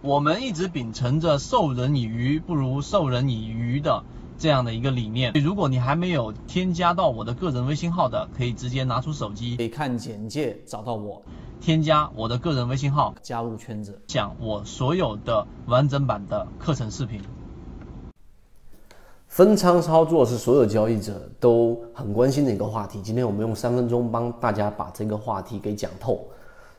我们一直秉承着授人以鱼不如授人以渔的这样的一个理念。如果你还没有添加到我的个人微信号的，可以直接拿出手机，可以看简介找到我，添加我的个人微信号，加入圈子，讲我所有的完整版的课程视频。分仓操作是所有交易者都很关心的一个话题。今天我们用三分钟帮大家把这个话题给讲透。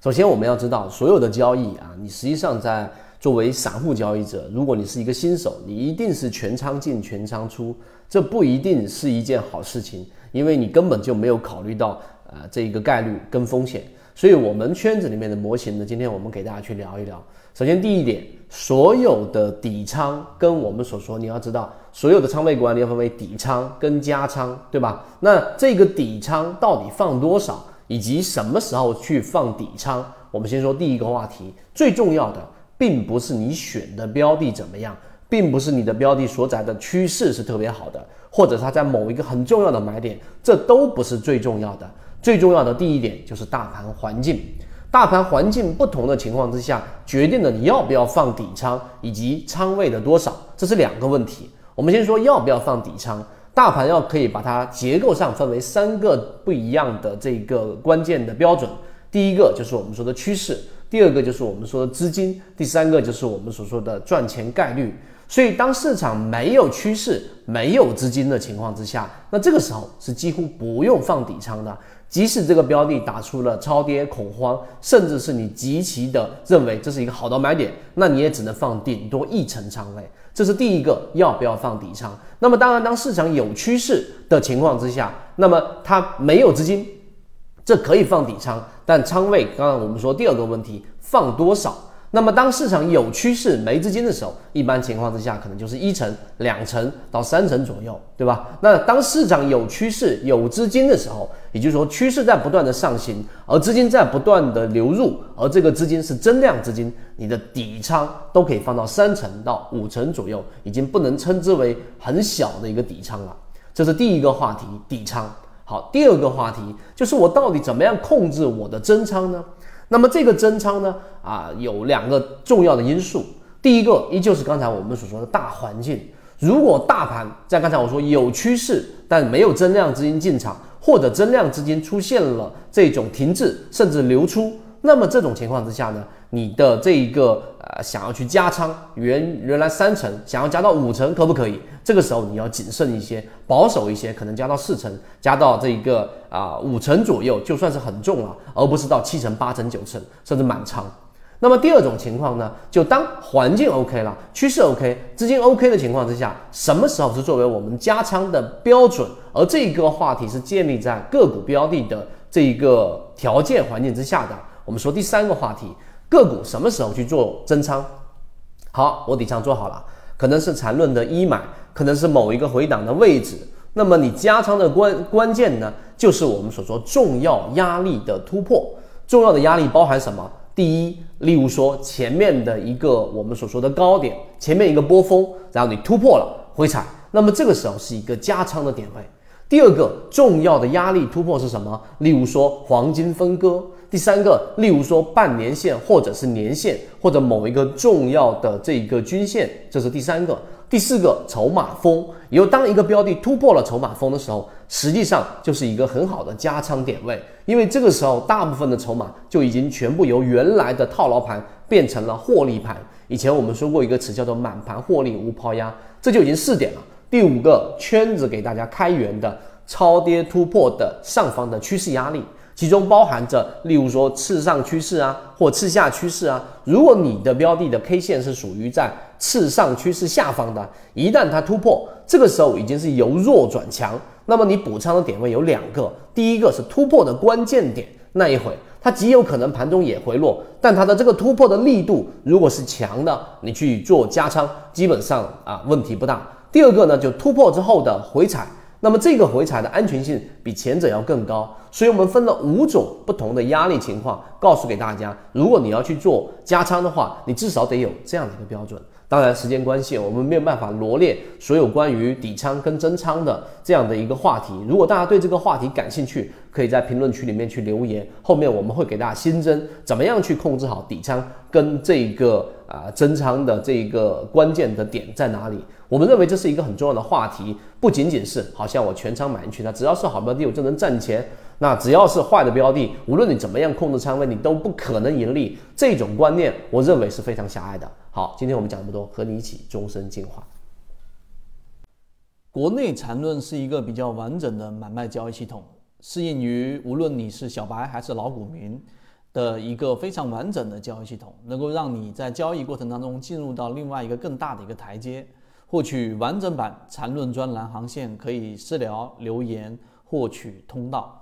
首先，我们要知道，所有的交易啊，你实际上在作为散户交易者，如果你是一个新手，你一定是全仓进全仓出，这不一定是一件好事情，因为你根本就没有考虑到呃这一个概率跟风险。所以，我们圈子里面的模型呢，今天我们给大家去聊一聊。首先，第一点，所有的底仓跟我们所说，你要知道，所有的仓位管理要分为底仓跟加仓，对吧？那这个底仓到底放多少？以及什么时候去放底仓？我们先说第一个话题，最重要的并不是你选的标的怎么样，并不是你的标的所在的趋势是特别好的，或者它在某一个很重要的买点，这都不是最重要的。最重要的第一点就是大盘环境，大盘环境不同的情况之下，决定了你要不要放底仓以及仓位的多少，这是两个问题。我们先说要不要放底仓。大盘要可以把它结构上分为三个不一样的这个关键的标准，第一个就是我们说的趋势，第二个就是我们说的资金，第三个就是我们所说的赚钱概率。所以当市场没有趋势、没有资金的情况之下，那这个时候是几乎不用放底仓的。即使这个标的打出了超跌恐慌，甚至是你极其的认为这是一个好的买点，那你也只能放顶多一层仓位。这是第一个要不要放底仓。那么当然，当市场有趋势的情况之下，那么它没有资金，这可以放底仓，但仓位刚刚我们说第二个问题，放多少？那么，当市场有趋势没资金的时候，一般情况之下可能就是一成、两成到三成左右，对吧？那当市场有趋势、有资金的时候，也就是说趋势在不断的上行，而资金在不断的流入，而这个资金是增量资金，你的底仓都可以放到三成到五成左右，已经不能称之为很小的一个底仓了。这是第一个话题，底仓。好，第二个话题就是我到底怎么样控制我的增仓呢？那么这个增仓呢，啊，有两个重要的因素。第一个依旧是刚才我们所说的大环境。如果大盘在刚才我说有趋势，但没有增量资金进场，或者增量资金出现了这种停滞甚至流出。那么这种情况之下呢，你的这一个呃想要去加仓，原原来三成想要加到五成，可不可以？这个时候你要谨慎一些，保守一些，可能加到四成，加到这一个啊五成左右，就算是很重了，而不是到七成、八成、九成，甚至满仓。那么第二种情况呢，就当环境 OK 了，趋势 OK，资金 OK 的情况之下，什么时候是作为我们加仓的标准？而这个话题是建立在个股标的的这一个条件环境之下的。我们说第三个话题，个股什么时候去做增仓？好，我底仓做好了，可能是缠论的一买，可能是某一个回档的位置。那么你加仓的关关键呢，就是我们所说重要压力的突破。重要的压力包含什么？第一，例如说前面的一个我们所说的高点，前面一个波峰，然后你突破了回踩，那么这个时候是一个加仓的点位。第二个重要的压力突破是什么？例如说黄金分割。第三个，例如说半年线或者是年线，或者某一个重要的这一个均线，这是第三个。第四个，筹码峰。以后当一个标的突破了筹码峰的时候，实际上就是一个很好的加仓点位，因为这个时候大部分的筹码就已经全部由原来的套牢盘变成了获利盘。以前我们说过一个词叫做满盘获利无抛压，这就已经四点了。第五个圈子给大家开源的超跌突破的上方的趋势压力。其中包含着，例如说次上趋势啊，或次下趋势啊。如果你的标的的 K 线是属于在次上趋势下方的，一旦它突破，这个时候已经是由弱转强。那么你补仓的点位有两个，第一个是突破的关键点，那一会它极有可能盘中也回落，但它的这个突破的力度如果是强的，你去做加仓，基本上啊问题不大。第二个呢，就突破之后的回踩。那么这个回踩的安全性比前者要更高，所以我们分了五种不同的压力情况，告诉给大家，如果你要去做加仓的话，你至少得有这样的一个标准。当然，时间关系，我们没有办法罗列所有关于底仓跟增仓的这样的一个话题。如果大家对这个话题感兴趣，可以在评论区里面去留言，后面我们会给大家新增怎么样去控制好底仓跟这个啊增仓的这个关键的点在哪里。我们认为这是一个很重要的话题，不仅仅是好像我全仓买进去，那只要是好标的我就能赚钱。那只要是坏的标的，无论你怎么样控制仓位，你都不可能盈利。这种观念，我认为是非常狭隘的。好，今天我们讲这么多，和你一起终身进化。国内缠论是一个比较完整的买卖交易系统，适应于无论你是小白还是老股民的一个非常完整的交易系统，能够让你在交易过程当中进入到另外一个更大的一个台阶。获取完整版缠论专栏航线，可以私聊留言获取通道。